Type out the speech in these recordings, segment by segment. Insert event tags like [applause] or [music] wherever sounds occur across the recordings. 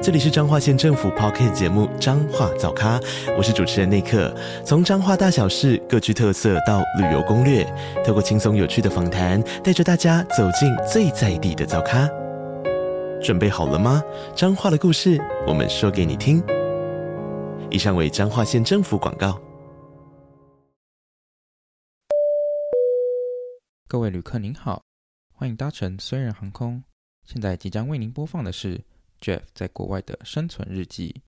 这里是彰化县政府 Podcast 节目《彰化早咖》，我是主持人内克。从彰化大小事各具特色到旅游攻略，透过轻松有趣的访谈，带着大家走进最在地的早咖。准备好了吗？彰化的故事，我们说给你听。以上为彰化县政府广告。各位旅客您好，欢迎搭乘虽然航空。现在即将为您播放的是。Jeff 在国外的生存日记。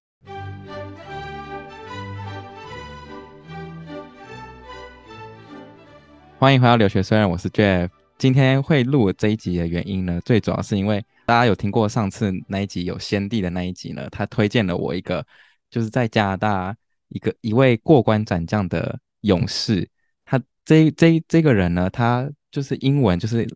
欢迎回到留学，虽然我是 Jeff。今天会录这一集的原因呢，最主要是因为大家有听过上次那一集有先帝的那一集呢，他推荐了我一个，就是在加拿大一个一位过关斩将的勇士。他这这这个人呢，他。就是英文，就是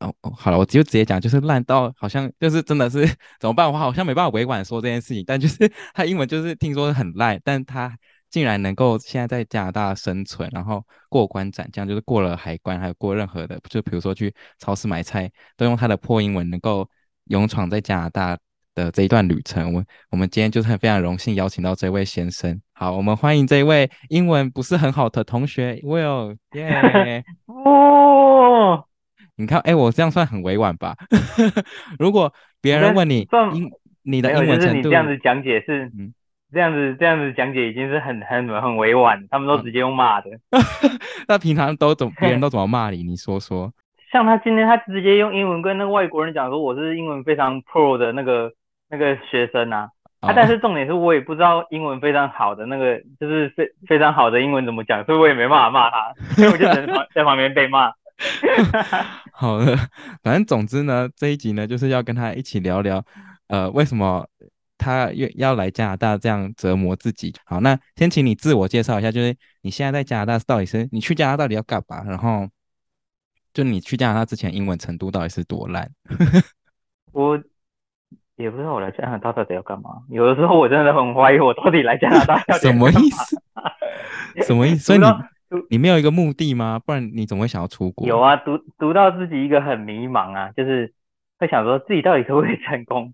哦哦，好了，我就直接讲，就是烂到好像就是真的是怎么办？我好像没办法委婉说这件事情，但就是 [laughs] 他英文就是听说很烂，但他竟然能够现在在加拿大生存，然后过关斩将，就是过了海关，还有过任何的，就比如说去超市买菜，都用他的破英文能够勇闯在加拿大的这一段旅程。我我们今天就是很非常荣幸邀请到这位先生。好，我们欢迎这一位英文不是很好的同学 Will，耶、yeah！[laughs] 哦，你看，哎、欸，我这样算很委婉吧？[laughs] 如果别人问你英，你的英文程度，就是你这样子讲解是，嗯，这样子这样子讲解已经是很很很委婉，他们都直接用骂的。[laughs] 那平常都怎，别人都怎么骂你？[laughs] 你说说。像他今天，他直接用英文跟那个外国人讲说，我是英文非常 pro 的那个那个学生啊。啊，但是重点是我也不知道英文非常好的那个，就是非非常好的英文怎么讲，所以我也没办法骂他，所以我就只能在旁边被骂。[laughs] 好的，反正总之呢，这一集呢就是要跟他一起聊聊，呃，为什么他要要来加拿大这样折磨自己。好，那先请你自我介绍一下，就是你现在在加拿大到底是你去加拿大到底要干嘛？然后就你去加拿大之前英文程度到底是多烂？[laughs] 我也不知道我来加拿大到底要干嘛。有的时候我真的很怀疑我到底来加拿大要干嘛。什么意思？[laughs] 什么意思？所以你。你没有一个目的吗？不然你怎么会想要出国？有啊，读读到自己一个很迷茫啊，就是会想说自己到底可不可以成功？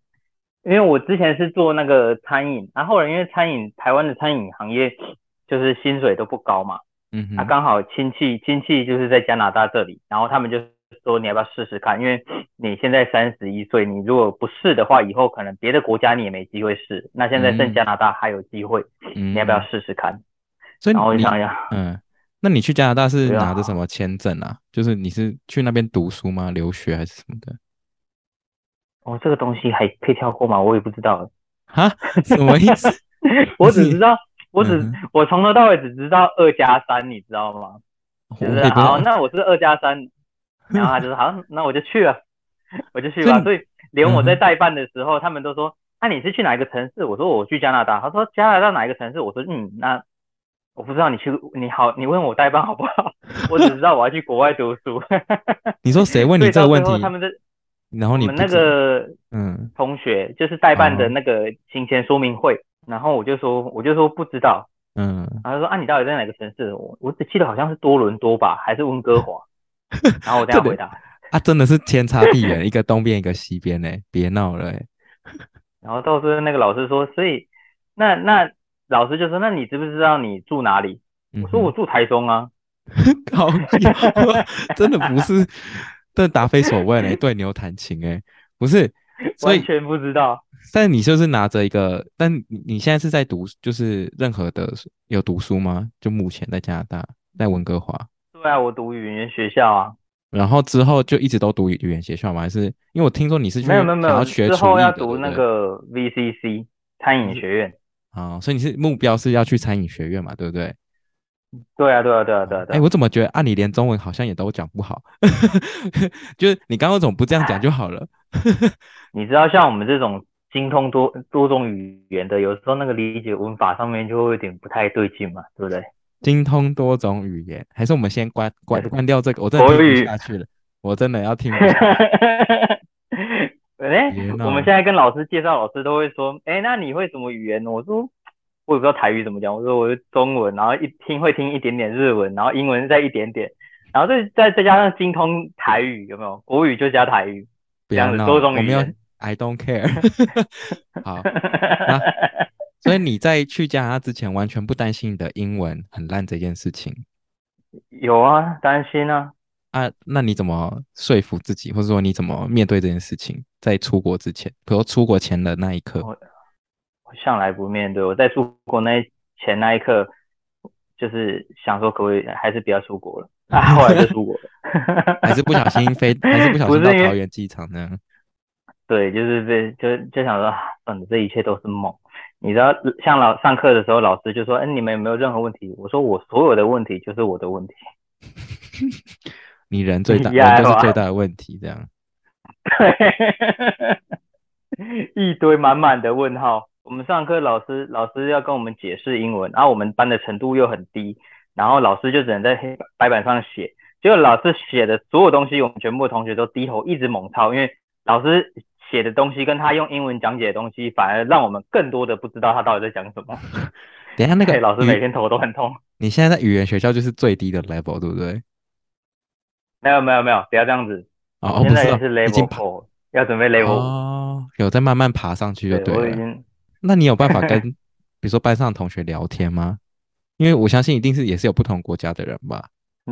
因为我之前是做那个餐饮，然后后来因为餐饮台湾的餐饮行业就是薪水都不高嘛，嗯哼，啊刚好亲戚亲戚就是在加拿大这里，然后他们就说你要不要试试看？因为你现在三十一岁，你如果不试的话，以后可能别的国家你也没机会试。那现在剩加拿大还有机会，嗯，你要不要试试看？所以然后我想一下，嗯。那你去加拿大是拿着什么签证啊？啊就是你是去那边读书吗？留学还是什么的？哦，这个东西还可以跳过吗？我也不知道。哈？什么意思？[laughs] 我只知道，我只、嗯、我从头到尾只知道二加三，你知道吗？就是好，那我是二加三，然后他就说好，那我就去了，[laughs] 我就去吧。所以连我在代办的时候，嗯、他们都说，那、啊、你是去哪一个城市？我说我去加拿大。他说加拿大哪一个城市？我说嗯，那。我不知道你去你好，你问我代办好不好？[laughs] 我只知道我要去国外读书。[laughs] 你说谁问你这个问题？他们的，然后你们那个嗯同学就是代办的那个行前说明会，嗯、然后我就说我就说不知道，嗯，然后他说啊你到底在哪个城市？我我只记得好像是多伦多吧，还是温哥华？[laughs] 然后我这样回答啊，真的是天差地远，一个东边一个西边呢，别闹了。然后到时候那个老师说，所以那那。老师就说：“那你知不知道你住哪里？”我说：“我住台中啊。[laughs] 好”搞真的不是，但答非所问欸，[laughs] 对牛弹琴哎，不是，完全不知道。但你就是拿着一个，但你你现在是在读，就是任何的有读书吗？就目前在加拿大，在温哥华。对啊，我读语言学校啊。然后之后就一直都读语言学校吗？还是因为我听说你是去没有没有没有，之后要读那个 VCC 餐饮学院。啊、哦，所以你是目标是要去餐饮学院嘛，对不对？对啊，对啊，对啊，对啊。哎、欸，我怎么觉得啊，你连中文好像也都讲不好？[laughs] 就是你刚刚怎么不这样讲就好了？[laughs] 你知道，像我们这种精通多多种语言的，有时候那个理解文法上面就会有点不太对劲嘛，对不对？精通多种语言，还是我们先关关关掉这个？我真的听不下去了。我真的要听。[laughs] 哎，我们现在跟老师介绍，老师都会说，哎，那你会什么语言？我说我也不知道台语怎么讲，我说我是中文，然后一听会听一点点日文，然后英文再一点点，然后再再再加上精通台语，有没有？国语就加台语，这样子多种语言。I don't care。[laughs] 好，那 [laughs] 所以你在去加拿大之前，完全不担心你的英文很烂这件事情？有啊，担心啊。啊，那你怎么说服自己，或者说你怎么面对这件事情？在出国之前，比如出国前的那一刻，我，我向来不面对。我在出国那前那一刻，就是想说，可不可以还是不要出国了？[laughs] 啊，后来就出国了，还是不小心飞，还是不小心到桃园机场呢？对，就是被就就想说，嗯，这一切都是梦。你知道，像老上课的时候，老师就说：“哎，你们有没有任何问题？”我说：“我所有的问题就是我的问题。” [laughs] 你人最大，[laughs] 人就是最大的问题，这样。对，[laughs] 一堆满满的问号。我们上课，老师老师要跟我们解释英文，然后我们班的程度又很低，然后老师就只能在黑白板上写。结果老师写的所有东西，我们全部同学都低头一直猛抄，因为老师写的东西跟他用英文讲解的东西，反而让我们更多的不知道他到底在讲什么。[laughs] 等一下，那个老师每天头都很痛。你现在在语言学校就是最低的 level，对不对？没有没有没有，不要这样子。哦，现在也是 level four，要准备 level。哦，有在慢慢爬上去就对了。对，我已经。那你有办法跟，[laughs] 比如说班上的同学聊天吗？因为我相信一定是也是有不同国家的人吧。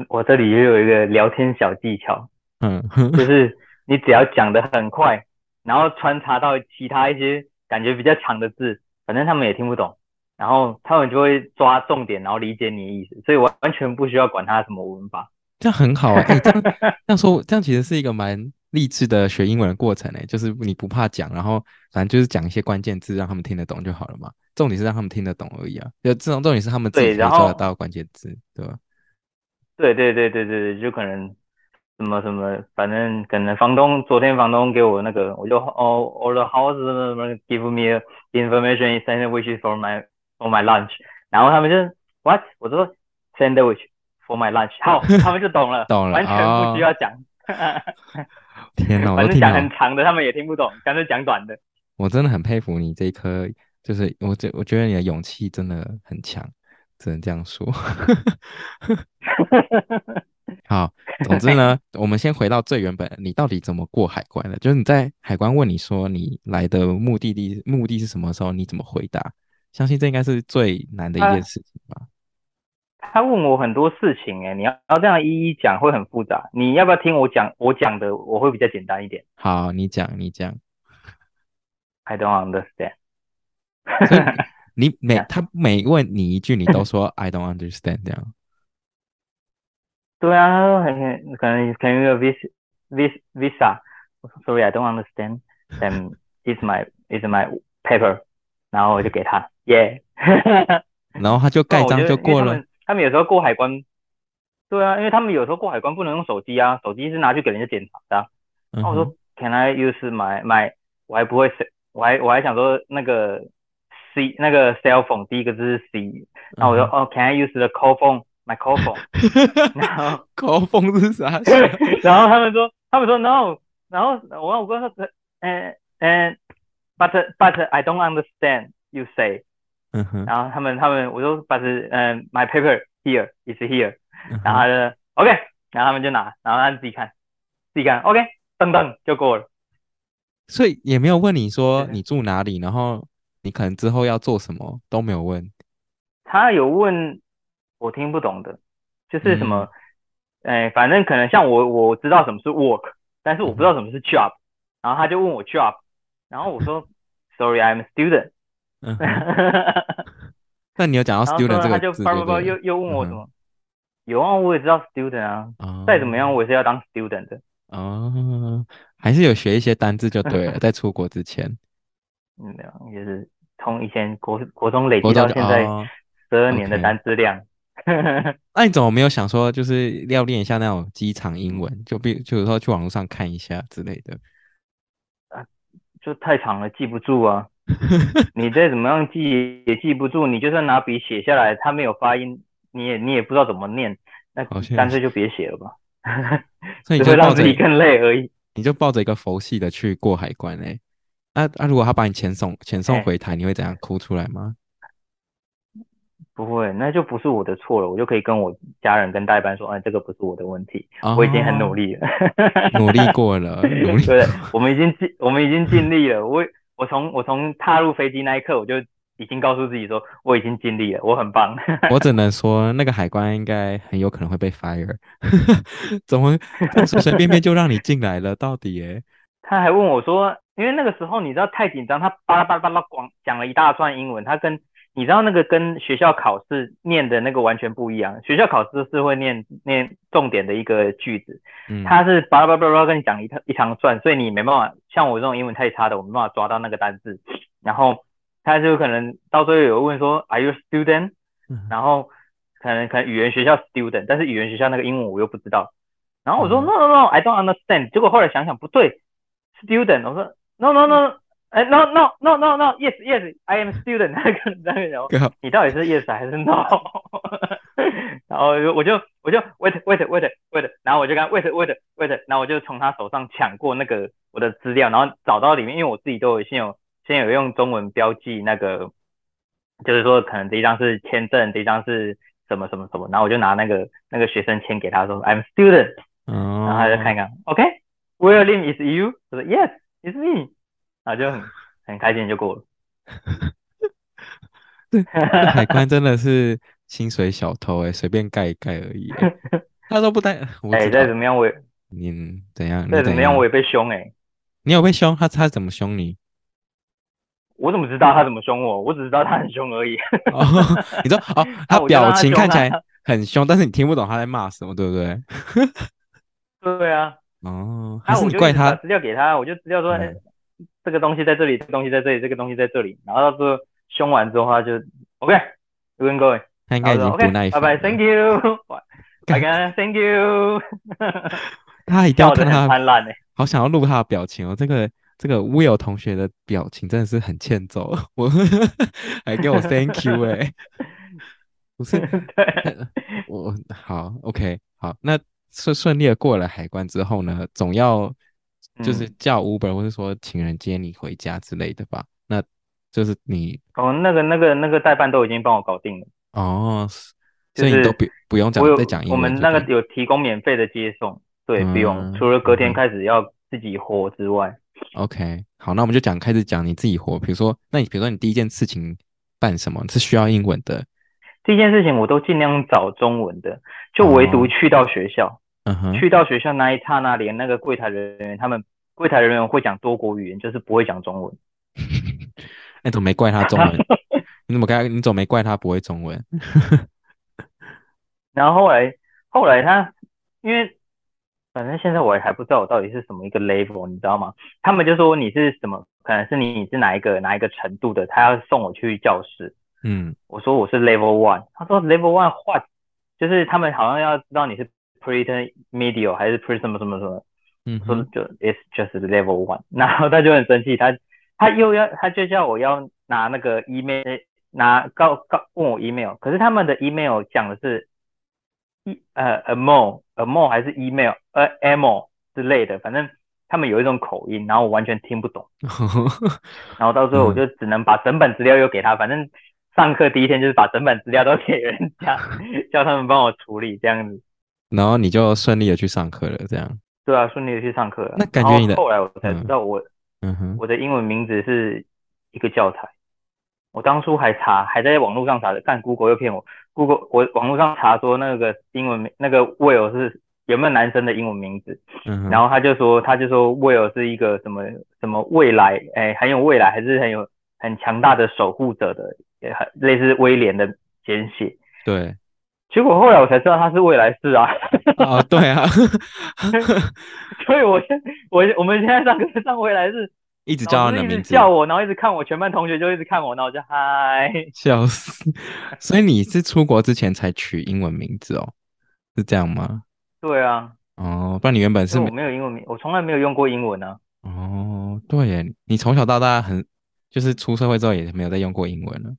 我这里也有一个聊天小技巧，嗯，[laughs] 就是你只要讲的很快，然后穿插到其他一些感觉比较长的字，反正他们也听不懂，然后他们就会抓重点，然后理解你的意思，所以完完全不需要管他什么文法。这样很好啊，欸，[laughs] 这样这样说，这样其实是一个蛮励志的学英文的过程诶，就是你不怕讲，然后反正就是讲一些关键字，让他们听得懂就好了嘛。重点是让他们听得懂而已啊，就这种重点是他们自己抓得到关键字，对吧？对对对对对对，就可能什么什么，反正可能房东昨天房东给我那个，我就哦，or the house give me information sandwich for my for my lunch，然后他们就 what，我就说 sandwich。For my lunch，好，他们就懂了，[laughs] 懂了，完全不需要讲。哦、天哪，[laughs] 反正讲很长的，他们也听不懂，干脆讲短的。我真的很佩服你这一颗，就是我觉我觉得你的勇气真的很强，只能这样说。[laughs] 好，总之呢，我们先回到最原本，你到底怎么过海关的？就是你在海关问你说你来的目的地目的是什么时候，你怎么回答？相信这应该是最难的一件事情吧。啊他问我很多事情，哎，你要要这样一一讲会很复杂。你要不要听我讲？我讲的我会比较简单一点。好，你讲，你讲。I don't understand。你每他每问你一句，你都说 I don't understand 这样。对啊，很可能 Can you vis vis visa？Sorry, I don't understand. Then it's my it's my paper。然后我就给他，Yeah。然后他就盖章就过了。他们有时候过海关，对啊，因为他们有时候过海关不能用手机啊，手机是拿去给人家检查的啊。然后我说，Can I use my my？我还不会 say，我还我还想说那个 C 那个 cell phone 第一个字是 C。然后我说，哦，Can I use the call phone？My call phone？然后 call phone 是啥？然后他们说，他们说 No。然后我我跟他说，嗯嗯，But but I don't understand you say。嗯哼，然后他们他们我说把是嗯，my paper here is here，然后他就 OK，然后他们就拿，然后他自己看，自己看 OK，噔噔就过了。所以也没有问你说你住哪里，然后你可能之后要做什么都没有问。他有问我听不懂的，就是什么，哎，反正可能像我我知道什么是 work，但是我不知道什么是 job，然后他就问我 job，然后我说 Sorry I'm a student。嗯，[laughs] 那你有讲到 student 这个字，他就叭叭叭又又问我什么？嗯、有啊，我也知道 student 啊，哦、再怎么样我也是要当 student 的。哦，还是有学一些单字就对了，[laughs] 在出国之前。嗯，没有，也是从以前国国中累积到现在十二年的单字量。[laughs] 那你怎么没有想说，就是要练一下那种机场英文，就比就是说去网络上看一下之类的？啊，就太长了，记不住啊。[laughs] 你再怎么样记也记不住，你就算拿笔写下来，它没有发音，你也你也不知道怎么念，那干脆就别写了吧。[laughs] 所以你就 [laughs] 抱着自己更累而已。你就抱着一个佛系的去过海关嘞、欸。那、啊、那、啊、如果他把你遣送遣送回台，你会怎样哭出来吗？不会，那就不是我的错了，我就可以跟我家人跟代班说，哎，这个不是我的问题，哦、我已经很努力了，努力过了，努力对，我们已经尽我们已经尽力了。我我从我从踏入飞机那一刻，我就已经告诉自己说，我已经尽力了，我很棒。我只能 [laughs] 说，那个海关应该很有可能会被 fire，[laughs] 怎么随随便便就让你进来了？到底耶？他还问我说，因为那个时候你知道太紧张，他巴拉巴拉巴拉广讲了一大串英文，他跟。你知道那个跟学校考试念的那个完全不一样。学校考试是会念念重点的一个句子，嗯，他是巴拉巴拉巴拉跟你讲一一长串，所以你没办法。像我这种英文太差的，我没办法抓到那个单字。然后他就可能到最后有问说，Are you student？然后可能可能语言学校 student，但是语言学校那个英文我又不知道。然后我说 No No No，I don't understand。结果后来想想不对，student。我说 No No No。哎，no no no no no，yes yes，I am student。[laughs] 那个那个人，你到底是 yes 还是 no？[laughs] 然后我就我就 wait wait wait wait，然后我就跟他 wait wait wait，然后我就从他手上抢过那个我的资料，然后找到里面，因为我自己都有先有先有用中文标记那个，就是说可能这一张是签证，这一张是什么什么什么，然后我就拿那个那个学生签给他说 I'm student，然后他就看一看，OK，William is you？他说 Yes，it's me。啊，就很很开心就过了。[laughs] 对，海 [laughs] 关真的是薪水小偷哎、欸，随便盖一盖而已、欸。他说不带，[laughs] 哎、欸，再怎么样我也，你怎样？再怎么样我也被凶哎、欸。你有被凶？他他怎么凶你？我怎么知道他怎么凶我？我只知道他很凶而已。哦，你说哦，他表情看起来很凶，但是你听不懂他在骂什么，对不对？对啊。哦，还是你怪他？资料给他，我就资料说。嗯这个东西在这里，这个东西在这里，这个东西在这里。然后到时候凶完之后，他就 OK，we can go。他应该已经不耐烦。拜拜，Thank you。大家，Thank you。他一定要看他，好想要录他的表情哦。这个这个 Will 同学的表情真的是很欠揍，[laughs] 我还给我 Thank you 哎，不是，[laughs] 我好 OK 好，那顺顺利的过了海关之后呢，总要。就是叫 Uber，或是说请人接你回家之类的吧。那就是你哦，那个、那个、那个代办都已经帮我搞定了。哦，所以你都不不用讲，再讲英文。我们那个有提供免费的接送，对，不用。嗯、除了隔天开始要自己活之外。OK，好，那我们就讲开始讲你自己活。比如说，那你比如说你第一件事情办什么是需要英文的？第一件事情我都尽量找中文的，就唯独去到学校。去到学校那一刹那，连那个柜台人员，他们柜台人员会讲多国语言，就是不会讲中文。你 [laughs] 怎么没怪他中文？[laughs] 你怎么该？你怎么没怪他不会中文？[laughs] 然后后来，后来他因为反正现在我也还不知道我到底是什么一个 level，你知道吗？他们就说你是什么，可能是你你是哪一个哪一个程度的，他要送我去教室。嗯，我说我是 level one，他说 level one what？就是他们好像要知道你是。Pre-medial 还是 pre 什么什么什么，嗯，说就 it's just level one，然后他就很生气，他他又要他就叫我要拿那个 email 拿告告问我 email，可是他们的 email 讲的是一呃 a more a more 还是 email 呃 emo 之类的，反正他们有一种口音，然后我完全听不懂，[laughs] 然后到最后我就只能把整本资料又给他，反正上课第一天就是把整本资料都给人家，[laughs] 叫他们帮我处理这样子。然后你就顺利的去上课了，这样。对啊，顺利的去上课了。那感觉你的。后来我才知道我，嗯哼，我的英文名字是一个教材。我当初还查，还在网络上查的，但 Google 又骗我。Google 我网络上查说那个英文名，那个 Will 是有没有男生的英文名字？嗯哼。然后他就说，他就说 Will 是一个什么什么未来，哎，很有未来，还是很有很强大的守护者的，也很类似威廉的简写。对。结果后来我才知道他是未来式啊！[laughs] 哦，对啊，[laughs] 所以我现我我们现在上课上未来式，一直叫他的名字，叫我，然后一直看我，全班同学就一直看我，然后我就嗨，笑死！所以你是出国之前才取英文名字哦？是这样吗？对啊。哦，不然你原本是我没有英文名，我从来没有用过英文呢、啊。哦，对耶，你从小到大很就是出社会之后也没有再用过英文了。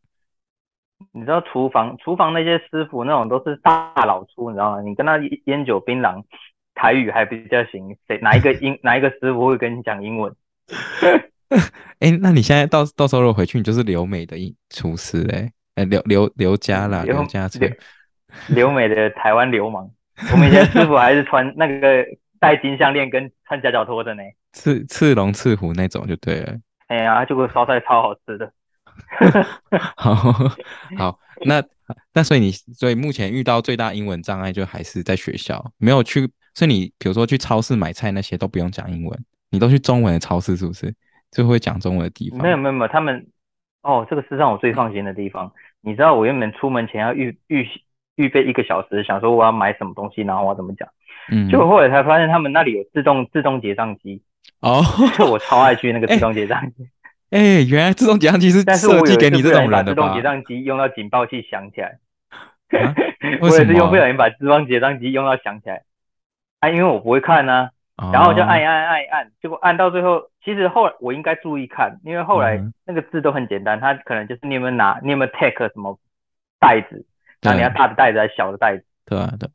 你知道厨房厨房那些师傅那种都是大老粗，你知道吗？你跟他烟酒槟榔，台语还比较行？谁哪一个英哪一个师傅会跟你讲英文？哎、欸，那你现在到到时候如果回去，你就是留美的厨师嘞？哎、欸，刘刘刘家啦，刘家厨，留美的台湾流氓。我们以前师傅还是穿那个戴金项链跟穿夹脚拖的呢，[laughs] 刺刺龙刺虎那种就对了。哎呀，这个烧菜超好吃的。[laughs] 好好，那那所以你所以目前遇到最大英文障碍就还是在学校没有去，所以你比如说去超市买菜那些都不用讲英文，你都去中文的超市是不是？就会讲中文的地方？没有没有没有，他们哦，这个是让我最放心的地方。你知道我原本出门前要预预预备一个小时，想说我要买什么东西，然后我要怎么讲？嗯，结果后来才发现他们那里有自动自动结账机哦，我超爱去那个 [laughs] 自动结账机。欸哎、欸，原来自动结账机是设计给你这种人的吧？自动结账机用到警报器响起来，啊、我也是用不小心把自动结账机用到响起来。啊，因为我不会看呢、啊，然后我就按一按按一按，结果按到最后，其实后来我应该注意看，因为后来那个字都很简单，它可能就是你有没有拿，你有没有 take 什么袋子，然后你要大的袋子还是小的袋子？对啊，对。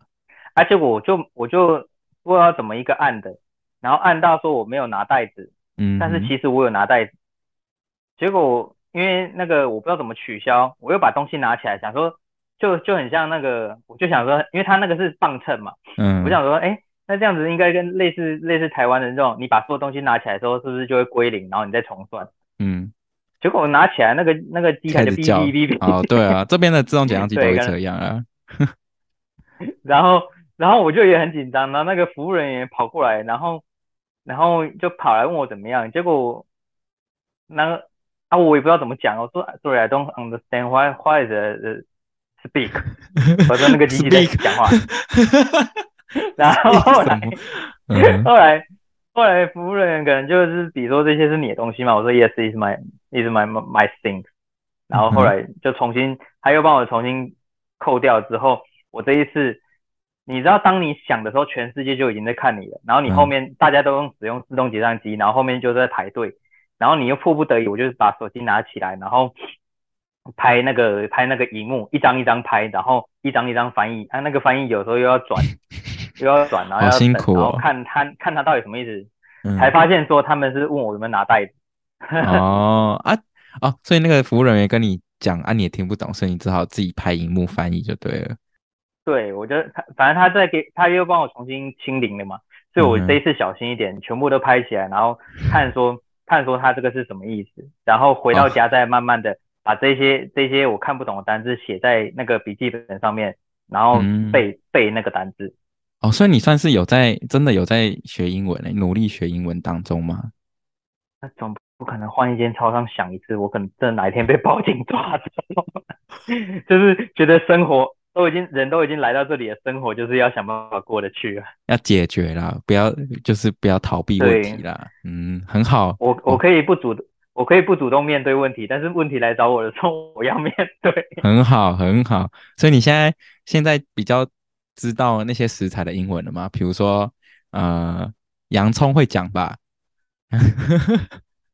啊，结果我就我就不知道怎么一个按的，然后按到说我没有拿袋子，嗯，但是其实我有拿袋子。结果因为那个我不知道怎么取消，我又把东西拿起来，想说就就很像那个，我就想说，因为他那个是磅秤嘛，嗯，我想说，哎，那这样子应该跟类似类似台湾的这种，你把所有东西拿起来的时候，是不是就会归零，然后你再重算？嗯，结果我拿起来那个那个机台就哔哔哔哔，哦，对啊，这边的自动减压机都会这 [laughs] 样啊。[laughs] 然后然后我就也很紧张，然后那个服务人员跑过来，然后然后就跑来问我怎么样，结果那个。啊，我也不知道怎么讲，我说，Sorry, I don't understand why why the speak，[laughs] 我说那个机器在讲话，[laughs] 然后后来，[laughs] 后来，后来服务人员可能就是比如说这些是你的东西嘛，我说 Yes, is my is my my things，然后后来就重新，他又帮我重新扣掉之后，我这一次，你知道当你想的时候，全世界就已经在看你了，然后你后面大家都用使用自动结账机，然后后面就在排队。然后你又迫不得已，我就是把手机拿起来，然后拍那个拍那个荧幕，一张一张拍，然后一张一张翻译。他、啊、那个翻译有时候又要转，[laughs] 又要转，然后要，辛苦哦、然后看他看他到底什么意思，嗯、才发现说他们是问我有没有拿袋子。哦啊哦，所以那个服务人员跟你讲啊，你也听不懂，所以你只好自己拍荧幕翻译就对了。对，我觉得他反正他在给他又帮我重新清零了嘛，所以我这一次小心一点，嗯、全部都拍起来，然后看说。看说它这个是什么意思，然后回到家再慢慢的把这些、哦、这些我看不懂的单字写在那个笔记本上面，然后背、嗯、背那个单字。哦，所以你算是有在真的有在学英文诶，努力学英文当中吗？那总不可能换一间超商想一次，我可能真的哪一天被报警抓走，[laughs] 就是觉得生活。都已经人都已经来到这里了，生活就是要想办法过得去啊，要解决啦，不要就是不要逃避问题啦。嗯，很好。我我可以不主动，我可以不主动面对问题，但是问题来找我的时候，我要面 [laughs] 对。很好，很好。所以你现在现在比较知道那些食材的英文了吗？比如说，呃，洋葱会讲吧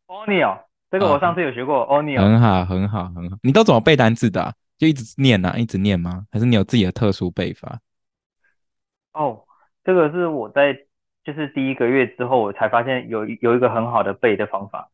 ？Onion，这个我上次有学过。哦、Onion，很好，很好，很好。你都怎么背单字的、啊？就一直念呐、啊，一直念吗？还是你有自己的特殊背法？哦，这个是我在就是第一个月之后，我才发现有有一个很好的背的方法，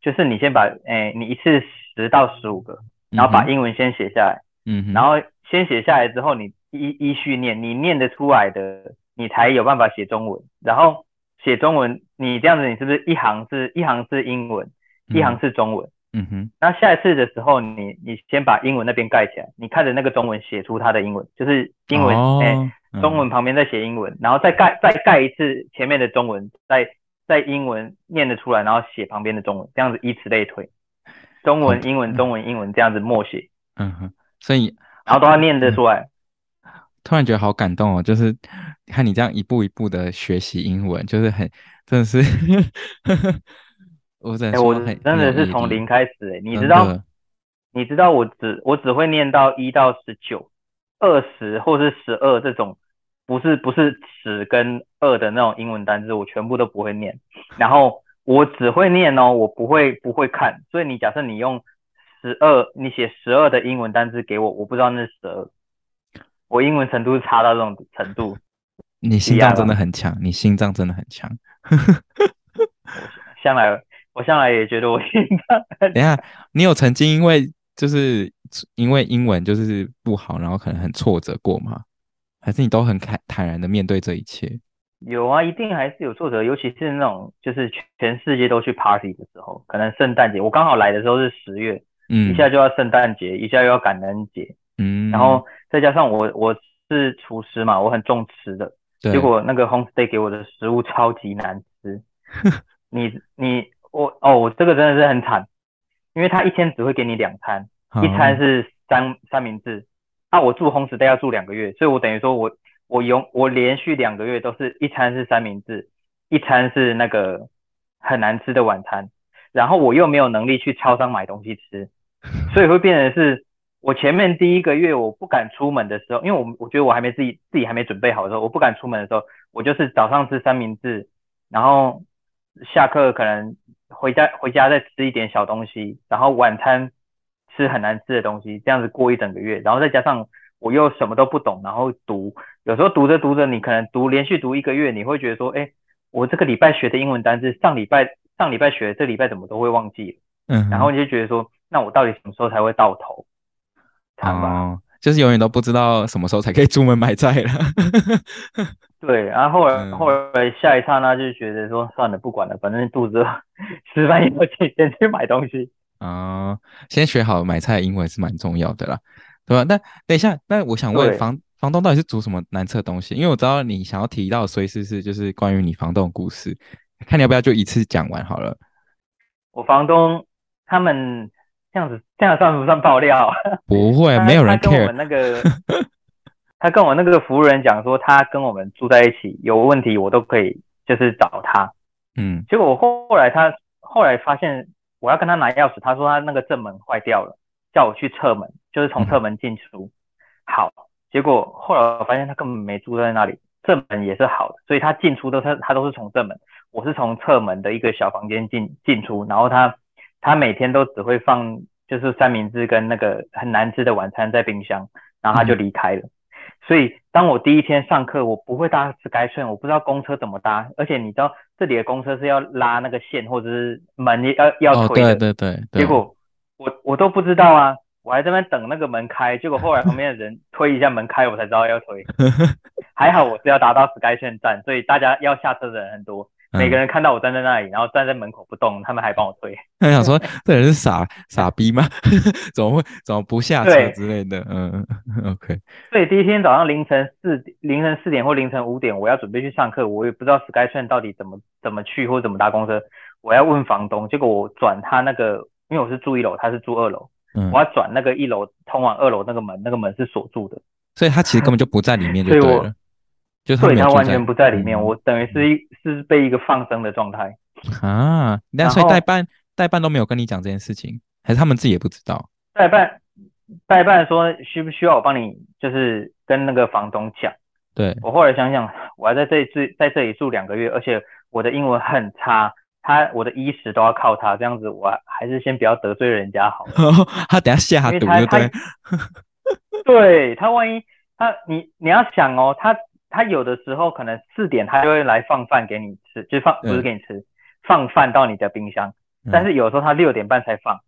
就是你先把诶、欸，你一次十到十五个，然后把英文先写下来，嗯，然后先写下来之后，你依依序念，你念得出来的，你才有办法写中文。然后写中文，你这样子，你是不是一行是一行是英文，一行是中文？嗯嗯哼，那下一次的时候，你你先把英文那边盖起来，你看着那个中文写出它的英文，就是英文，哎、哦欸，中文旁边再写英文，嗯、然后再盖再盖一次前面的中文，再再英文念得出来，然后写旁边的中文，这样子以此类推，中文英文中文英文这样子默写，嗯哼，所以然后都要念得出来。突然觉得好感动哦，就是看你这样一步一步的学习英文，就是很真的是。我在、欸、我真的是从零开始、欸、你知道，你知道我只我只会念到一到十九、二十或是十二这种，不是不是十跟二的那种英文单字，我全部都不会念。然后我只会念哦，我不会不会看。所以你假设你用十二，你写十二的英文单字给我，我不知道那是十二。我英文程度是差到这种程度。你心脏真的很强，你心脏真的很强。[laughs] 向来，我向来也觉得我心脏很强。[laughs] 等一下，你有曾经因为就是因为英文就是不好，然后可能很挫折过吗？还是你都很坦坦然的面对这一切？有啊，一定还是有挫折，尤其是那种就是全世界都去 party 的时候，可能圣诞节，我刚好来的时候是十月，嗯，一下就要圣诞节，一下又要感恩节，嗯，然后再加上我我是厨师嘛，我很重吃的，对结果那个 homestay 给我的食物超级难吃，[laughs] 你你我哦，我这个真的是很惨，因为他一天只会给你两餐，好一餐是三三明治，啊，我住 homestay 要住两个月，所以我等于说我。我永我连续两个月都是一餐是三明治，一餐是那个很难吃的晚餐，然后我又没有能力去超商买东西吃，所以会变成是，我前面第一个月我不敢出门的时候，因为我我觉得我还没自己自己还没准备好的时候，我不敢出门的时候，我就是早上吃三明治，然后下课可能回家回家再吃一点小东西，然后晚餐吃很难吃的东西，这样子过一整个月，然后再加上。我又什么都不懂，然后读，有时候读着读着，你可能读连续读一个月，你会觉得说，哎，我这个礼拜学的英文单词，上礼拜上礼拜学的，这礼拜怎么都会忘记？嗯，然后你就觉得说，那我到底什么时候才会到头？哦，就是永远都不知道什么时候才可以出门买菜了。[laughs] 对，然后后来、嗯、后来下一刹那就觉得说，算了，不管了，反正肚子饿，[laughs] 吃饭以后先先去买东西。啊、哦，先学好买菜英文是蛮重要的啦。对吧？那等一下，那我想问房房东到底是煮什么难吃的东西？因为我知道你想要提到随时是就是关于你房东的故事，看你要不要就一次讲完好了。我房东他们这样子，这样算不算爆料？不会，[laughs] 没有人 care。他跟我们那个，他跟我那个服务人讲说，他跟我们住在一起，有问题我都可以就是找他。嗯，结果后后来他后来发现我要跟他拿钥匙，他说他那个正门坏掉了。叫我去侧门，就是从侧门进出。嗯、好，结果后来我发现他根本没住在那里，正门也是好的，所以他进出都是他都是从正门，我是从侧门的一个小房间进进出。然后他他每天都只会放就是三明治跟那个很难吃的晚餐在冰箱，然后他就离开了。嗯、所以当我第一天上课，我不会搭 SkyTrain，我不知道公车怎么搭，而且你知道这里的公车是要拉那个线或者是门要要推的，哦、对对对，对，结果。我我都不知道啊，我还在那边等那个门开，结果后来旁边的人推一下门开，我才知道要推。[laughs] 还好我是要达到 SkyTrain 站，所以大家要下车的人很多，每个人看到我站在那里，然后站在门口不动，他们还帮我推。[laughs] 他想说这人是傻傻逼吗？[laughs] 怎么会怎么不下车之类的？嗯，OK。所以第一天早上凌晨四凌晨四点或凌晨五点，我要准备去上课，我也不知道 SkyTrain 到底怎么怎么去或怎么搭公车，我要问房东，结果我转他那个。因为我是住一楼，他是住二楼，嗯、我要转那个一楼通往二楼那个门，那个门是锁住的，所以他其实根本就不在里面就对了，所以我就是他，他完全不在里面，嗯、我等于是一是被一个放生的状态啊。那所以代办代办都没有跟你讲这件事情，还是他们自己也不知道？代办代办说需不需要我帮你，就是跟那个房东讲。对，我后来想想，我还在这里住在这里住两个月，而且我的英文很差。他我的衣食都要靠他，这样子我还是先不要得罪人家好了。[laughs] 他等下下毒对不 [laughs] 对？对他万一他你你要想哦，他他有的时候可能四点他就会来放饭给你吃，就放不是给你吃，嗯、放饭到你的冰箱。但是有时候他六点半才放，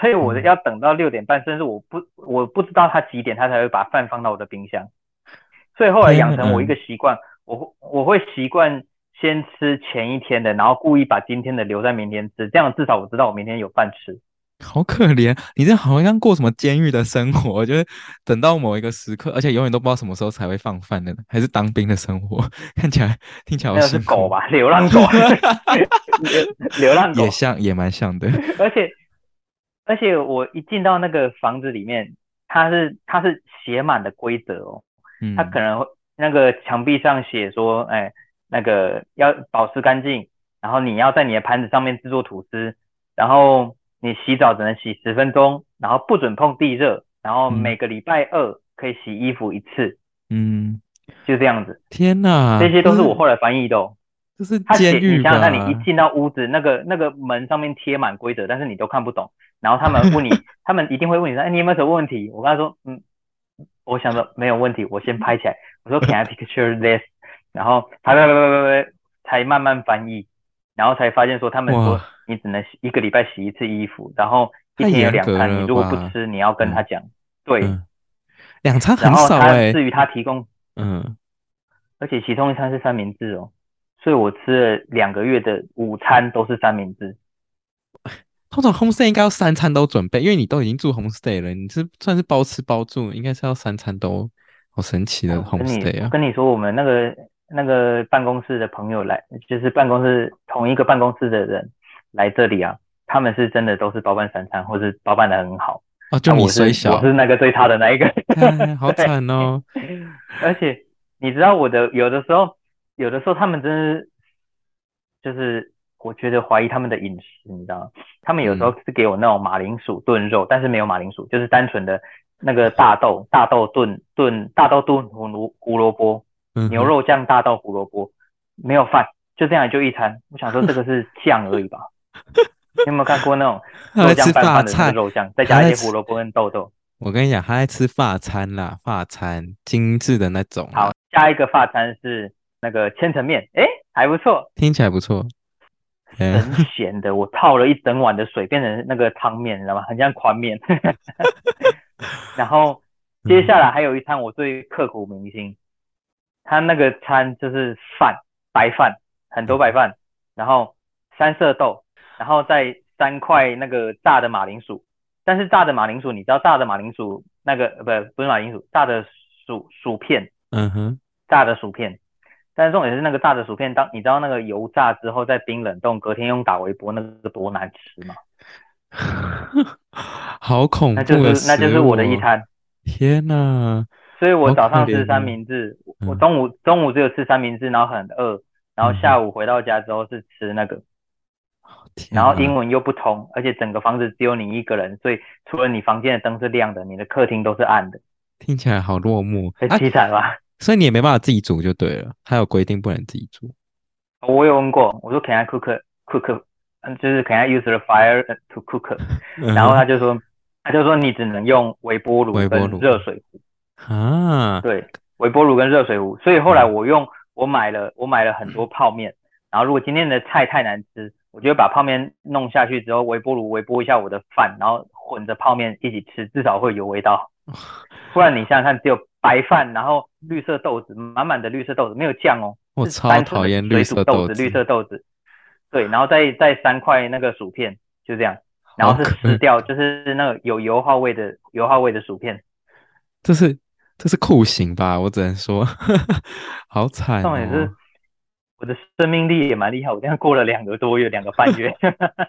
所以我要等到六点半，甚至我不我不知道他几点他才会把饭放到我的冰箱。所以后来养成我一个习惯，嗯、我我会习惯。先吃前一天的，然后故意把今天的留在明天吃，这样至少我知道我明天有饭吃。好可怜，你这好像过什么监狱的生活，就是等到某一个时刻，而且永远都不知道什么时候才会放饭的，还是当兵的生活？[laughs] 看起来听起来好像是狗吧，流浪狗，[laughs] [laughs] 流浪狗也像，也蛮像的。而且而且我一进到那个房子里面，它是它是写满的规则哦，嗯，它可能会那个墙壁上写说，哎。那个要保持干净，然后你要在你的盘子上面制作吐司，然后你洗澡只能洗十分钟，然后不准碰地热，然后每个礼拜二可以洗衣服一次，嗯，就这样子。天哪，这些都是我后来翻译的哦。这是监狱。你想想看，你一进到屋子，那个那个门上面贴满规则，但是你都看不懂，然后他们问你，他们一定会问你说，哎，你有没有什么问题？我跟他说，嗯，我想着没有问题，我先拍起来。我说，Can I picture this？然后他他他他他才慢慢翻译，然后才发现说他们说你只能洗一个礼拜洗一次衣服，然后一天有两餐，你如果不吃，你要跟他讲。嗯、对、嗯，两餐很少哎、欸。至于他提供，嗯，而且其中一餐是三明治哦，所以我吃了两个月的午餐都是三明治。[laughs] 通常 homestay 应该要三餐都准备，因为你都已经住 homestay 了，你是算是包吃包住，应该是要三餐都。好神奇的 homestay 啊！跟你说，我们那个那个办公室的朋友来，就是办公室同一个办公室的人来这里啊，他们是真的都是包办三餐，或是包办的很好。哦，就你最小，我是那个最差的那一个，[laughs] 好惨哦！而且你知道我的有的时候，有的时候他们真是，就是我觉得怀疑他们的饮食，你知道吗？他们有时候是给我那种马铃薯炖肉，嗯、但是没有马铃薯，就是单纯的。那个大豆，大豆炖炖大豆炖胡萝胡萝卜，牛肉酱大豆胡萝卜，没有饭，就这样就一餐。我想说这个是酱而已吧？[laughs] 你有没有看过那种肉酱拌饭的那个肉酱，再加一些胡萝卜跟豆豆？我跟你讲，他爱吃法餐啦，法餐精致的那种。好，下一个法餐是那个千层面，哎，还不错，听起来不错。很咸的，我泡了一整碗的水变成那个汤面，你知道吗？很像宽面。[laughs] 然后接下来还有一餐我最刻骨铭心，他那个餐就是饭，白饭，很多白饭，然后三色豆，然后再三块那个炸的马铃薯。但是炸的马铃薯，你知道炸的马铃薯那个不不是马铃薯，炸的薯薯片，嗯哼，炸的薯片。但是重点是那个炸的薯片，当你知道那个油炸之后再冰冷冻，隔天用打微波，那个多难吃吗？[laughs] 好恐怖！那就是那就是我的一餐。天哪！所以我早上吃三明治，我中午中午只有吃三明治，然后很饿，然后下午回到家之后是吃那个。然后英文又不通，而且整个房子只有你一个人，所以除了你房间的灯是亮的，你的客厅都是暗的。听起来好落寞，很凄惨吧？[laughs] 所以你也没办法自己煮就对了，他有规定不能自己煮。我有问过，我说 Can I cook cook？嗯，就是 Can I use the fire to cook？然后他就说，他就说你只能用微波炉跟热水壶啊。对，微波炉跟热水壶。所以后来我用我买了我买了很多泡面，然后如果今天的菜太难吃，我就把泡面弄下去之后，微波炉微波一下我的饭，然后混着泡面一起吃，至少会有味道。[laughs] 不然你想想看，只有白饭，然后绿色豆子，满满的绿色豆子，没有酱哦。我超讨厌绿色豆子，绿色豆子。对，然后再再三块那个薯片，就这样，然后是湿掉，就是那个有油耗味的油耗味的薯片。这是这是酷刑吧？我只能说，[laughs] 好惨哦。重点是我的生命力也蛮厉害，我这样过了两个多月，两个半月，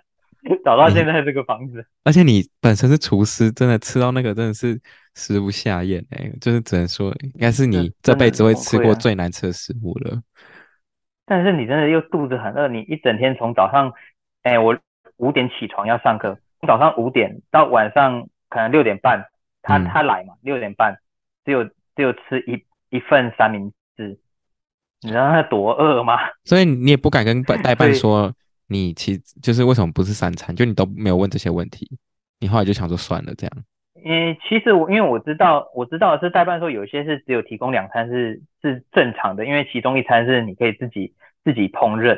[laughs] 找到现在这个房子。而且你本身是厨师，真的吃到那个真的是食不下咽哎，就是只能说应该是你这辈子会吃过最难吃的食物了。但是你真的又肚子很饿，你一整天从早上，哎，我五点起床要上课，从早上五点到晚上可能六点半，他他来嘛，六点半只有只有吃一一份三明治，你知道他多饿吗？[laughs] 所以你也不敢跟 [laughs] 代办说，你其就是为什么不是三餐，就你都没有问这些问题，你后来就想说算了这样。嗯，其实我因为我知道，我知道的是代办说有些是只有提供两餐是是正常的，因为其中一餐是你可以自己自己烹饪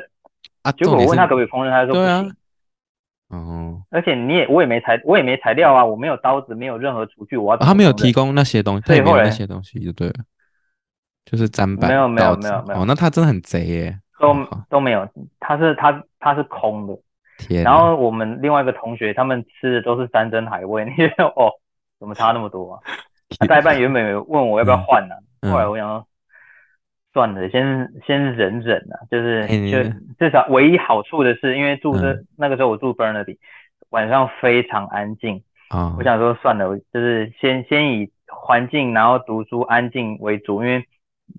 啊。结果我问他可不可以烹饪，他说不行。哦。而且你也我也没材我也没材料啊，我没有刀子，没有任何厨具，我要、啊。他没有提供那些东西，他也，没有那些东西就对了，就是砧板。没有没有没有没有。哦，那他真的很贼耶。都、哦、都没有，他是他他是空的。天。然后我们另外一个同学他们吃的都是山珍海味，[laughs] 你觉得哦。怎么差那么多啊？啊代办原本问我要不要换呢、啊嗯嗯，后来我想说算了，先先忍忍啊。就是就至少唯一好处的是，因为住这、嗯、那个时候我住 Burnaby，晚上非常安静啊、哦。我想说算了，就是先先以环境然后读书安静为主，因为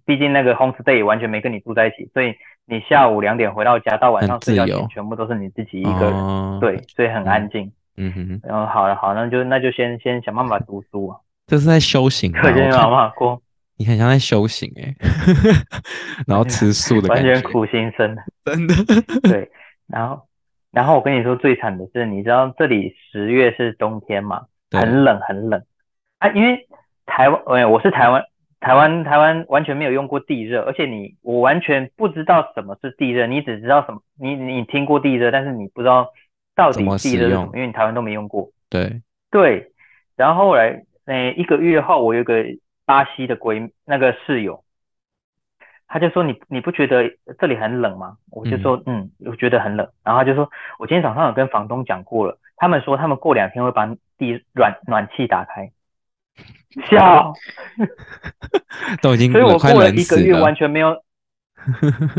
毕竟那个 homestay 完全没跟你住在一起，所以你下午两点回到家到晚上睡觉前全部都是你自己一个人，哦、对，所以很安静。嗯嗯哼哼，然后好了，好，那就那就先先想办法读书啊。这是在修行，课间有办法过。你很像在修行哎，[laughs] 然后吃素的感觉，完全苦行僧，真的。[laughs] 对，然后然后我跟你说最惨的是，你知道这里十月是冬天嘛，很冷很冷。啊，因为台湾，哎，我是台湾台湾台湾完全没有用过地热，而且你我完全不知道什么是地热，你只知道什么，你你听过地热，但是你不知道到底地热是什么，因为你台湾都没用过。对。对，然后后来，那，一个月后，我有个巴西的闺那个室友，他就说你你不觉得这里很冷吗？我就说嗯，嗯，我觉得很冷。然后他就说，我今天早上有跟房东讲过了，他们说他们过两天会把地暖暖气打开。笑，都已经，所以我过了一个月完全没有，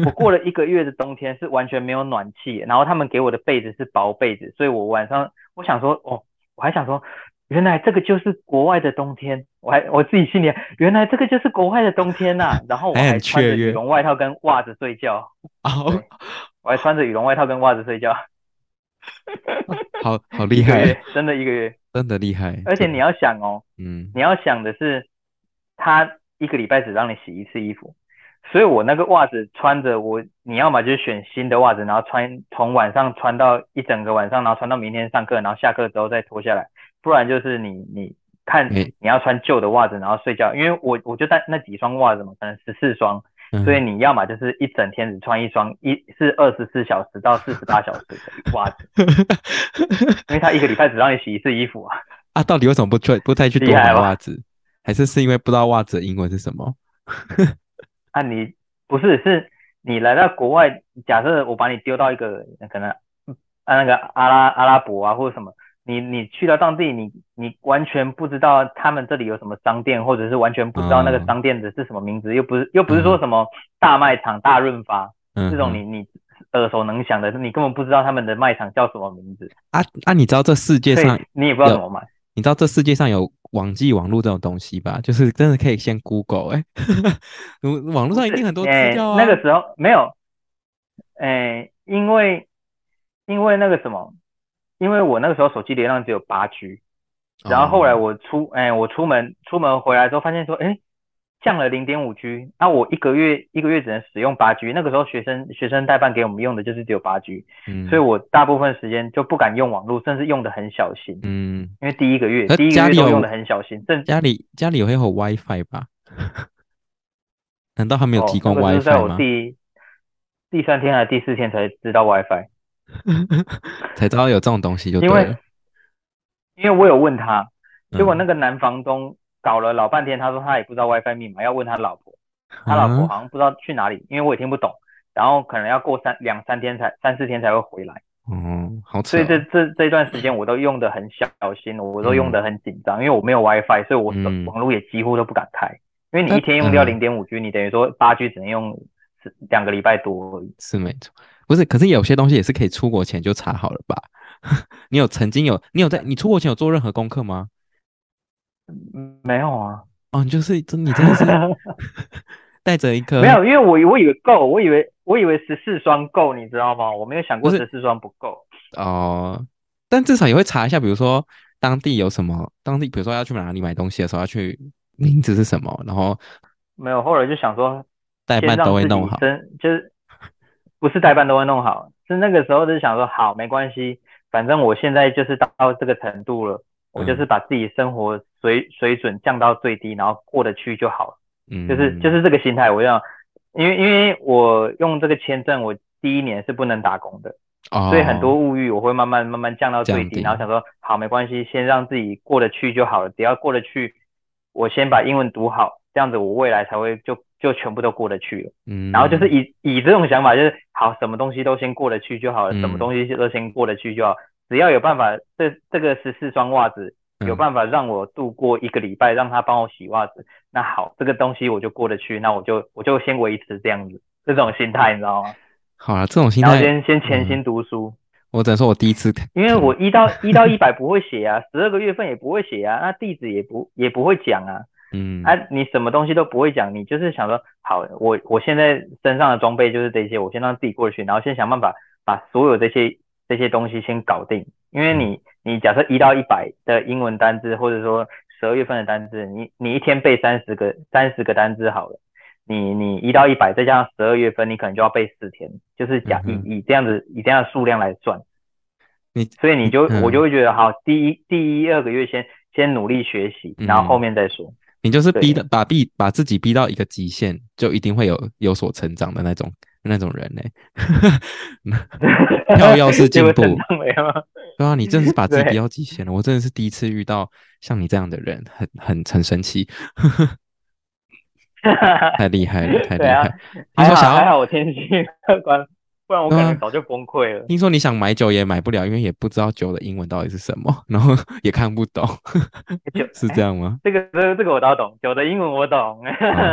我过了一个月的冬天是完全没有暖气，然后他们给我的被子是薄被子，所以我晚上我想说，哦，我还想说，原来这个就是国外的冬天，我还我自己心里，原来这个就是国外的冬天呐、啊，[laughs] 然后我还穿着羽绒外套跟袜子睡觉，[laughs] 哦，我还穿着羽绒外套跟袜子睡觉，[laughs] 好好厉害，真的一个月。真的厉害，而且你要想哦，嗯，你要想的是，他一个礼拜只让你洗一次衣服，所以我那个袜子穿着我，你要么就是选新的袜子，然后穿从晚上穿到一整个晚上，然后穿到明天上课，然后下课之后再脱下来，不然就是你你看你要穿旧的袜子然后睡觉，因为我我就带那几双袜子嘛，可能十四双。所以你要么就是一整天只穿一双，一是二十四小时到四十八小时的袜子，[laughs] 因为他一个礼拜只让你洗一次衣服啊。啊，到底为什么不去不再去多买袜子？还是是因为不知道袜子的英文是什么？啊，你不是，是你来到国外，假设我把你丢到一个可能啊那个阿拉阿拉伯啊或者什么。你你去到当地，你你完全不知道他们这里有什么商店，或者是完全不知道那个商店的是什么名字，嗯、又不是又不是说什么大卖场、大润发、嗯、这种你你耳熟能详的，你根本不知道他们的卖场叫什么名字。啊啊！你知道这世界上你也不知道怎么买？你知道这世界上有网际网络这种东西吧？就是真的可以先 Google 哎、[laughs] 欸，网络上一定很多资料啊、欸。那个时候没有，哎、欸，因为因为那个什么。因为我那个时候手机流量只有八 G，然后后来我出哎、欸，我出门出门回来之后发现说，哎，降了零点五 G，那我一个月一个月只能使用八 G。那个时候学生学生代办给我们用的就是只有八 G，嗯，所以我大部分时间就不敢用网络，甚至用的很小心，嗯，因为第一个月第一个月都用的很小心。这家里家里有会有 WiFi 吧？难道他没有提供 WiFi 吗？哦，那个、是在我第第三天还是第四天才知道 WiFi。[laughs] 才知道有这种东西就对了，因为因为我有问他，结果那个男房东搞了老半天，他说他也不知道 WiFi 密码，要问他老婆，他老婆好像不知道去哪里，因为我也听不懂，然后可能要过三两三天才三四天才会回来。嗯，好，所以这这这段时间我都用的很小心，我都用的很紧张，因为我没有 WiFi，所以我网络也几乎都不敢开，因为你一天用掉零点五 G，你等于说八 G 只能用两个礼拜多而已。是没错。不是，可是有些东西也是可以出国前就查好了吧？[laughs] 你有曾经有，你有在你出国前有做任何功课吗？没有啊。哦，你就是真，你真的是 [laughs] 带着一颗没有，因为我我以为够，我以为我以为十四双够，你知道吗？我没有想过十四双不够。哦、呃，但至少也会查一下，比如说当地有什么，当地比如说要去哪里买东西的时候要去名字是什么，然后没有，后来就想说代办都会弄好，就是。不是代办都会弄好，是那个时候就是想说，好，没关系，反正我现在就是到这个程度了，我就是把自己生活水水准降到最低，然后过得去就好了。嗯，就是就是这个心态，我要，因为因为我用这个签证，我第一年是不能打工的，哦，所以很多物欲我会慢慢慢慢降到最低，然后想说，好，没关系，先让自己过得去就好了，只要过得去，我先把英文读好，这样子我未来才会就。就全部都过得去了，嗯，然后就是以以这种想法，就是好，什么东西都先过得去就好了，嗯、什么东西都先过得去就好，只要有办法，这这个十四双袜子有办法让我度过一个礼拜，让他帮我洗袜子，那好，这个东西我就过得去，那我就我就先维持这样子，这种心态你知道吗？[laughs] 好了，这种心态，然后先先潜心读书。嗯、我只能说我第一次，因为我一到一到一百不会写啊，十二个月份也不会写啊，那地址也不也不会讲啊。嗯，啊，你什么东西都不会讲，你就是想说，好，我我现在身上的装备就是这些，我先让自己过去，然后先想办法把所有这些这些东西先搞定。因为你你假设一到一百的英文单字，或者说十二月份的单字，你你一天背三十个三十个单字好了，你你一到一百再加上十二月份，你可能就要背四天，就是假以以这样子以这样的数量来算，你所以你就我就会觉得好，第一第一二个月先先努力学习，然后后面再说。你就是逼的把逼把自己逼到一个极限，就一定会有有所成长的那种那种人呢。[laughs] [laughs] 跳跃式进步，[laughs] 对啊，你真的是把自己逼到极限了。我真的是第一次遇到像你这样的人，很很很神奇，太厉害了，太厉害。你说想要还好我天气客观。不然我可能早就崩溃了。听说你想买酒也买不了，因为也不知道酒的英文到底是什么，[laughs] 然后也看不懂，[laughs] 是这样吗？这个这个这个我倒懂，酒的英文我懂。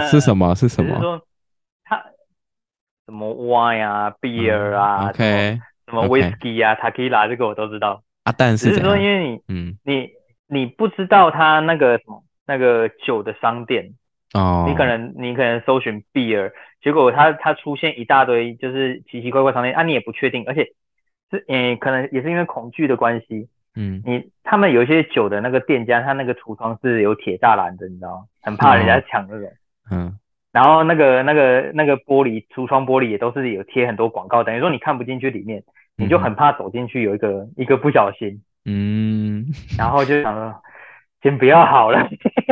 是什么？[laughs] 是什么？说它什么 wine 啊，beer 啊，OK，什么 whiskey 啊，tequila 这个我都知道。啊，但是只是说因为你，嗯，你你不知道它那个什么那个酒的商店哦，你可能你可能搜寻 beer。结果他他出现一大堆就是奇奇怪怪商店啊，你也不确定，而且是嗯，可能也是因为恐惧的关系，嗯，你他们有一些酒的那个店家，他那个橱窗是有铁栅栏的，你知道吗？很怕人家抢那个，嗯，然后那个那个那个玻璃橱窗玻璃也都是有贴很多广告，等于说你看不进去里面，你就很怕走进去有一个一个不小心，嗯，然后就想说。先不要好了，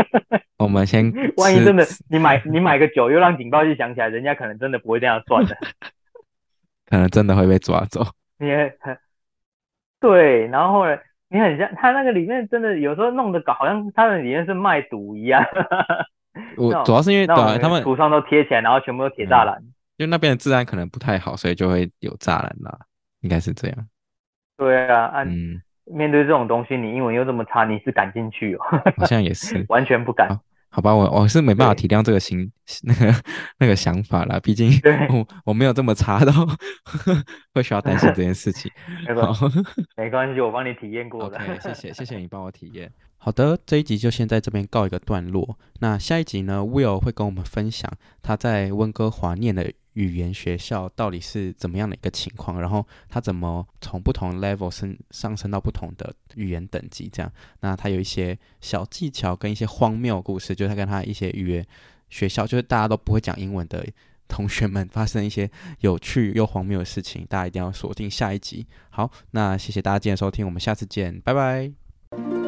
[laughs] 我们先。[laughs] 万一真的你买你买个酒，又让警报器响起来，人家可能真的不会这样算的，[laughs] 可能真的会被抓走。你很对，然后后来你很像他那个里面真的有时候弄得搞，好像他的里面是卖毒一样。我主要是因为对他们图上都贴起来，然后全部都铁栅栏，因为那边的治安可能不太好，所以就会有栅栏啦，应该是这样。对啊，嗯。面对这种东西，你英文又这么差，你是敢进去哦？[laughs] 好像也是，完全不敢。好吧，我我是没办法体谅这个心 [laughs] 那个那个想法啦，毕竟我我没有这么差到 [laughs] 会需要担心这件事情。没关系，没关系，我帮你体验过的。OK，谢谢谢谢你帮我体验。好的，这一集就先在这边告一个段落。那下一集呢，Will 会跟我们分享他在温哥华念的。语言学校到底是怎么样的一个情况？然后他怎么从不同 level 升上升到不同的语言等级？这样，那他有一些小技巧跟一些荒谬故事，就是他跟他一些语言学校，就是大家都不会讲英文的同学们发生一些有趣又荒谬的事情。大家一定要锁定下一集。好，那谢谢大家今天收听，我们下次见，拜拜。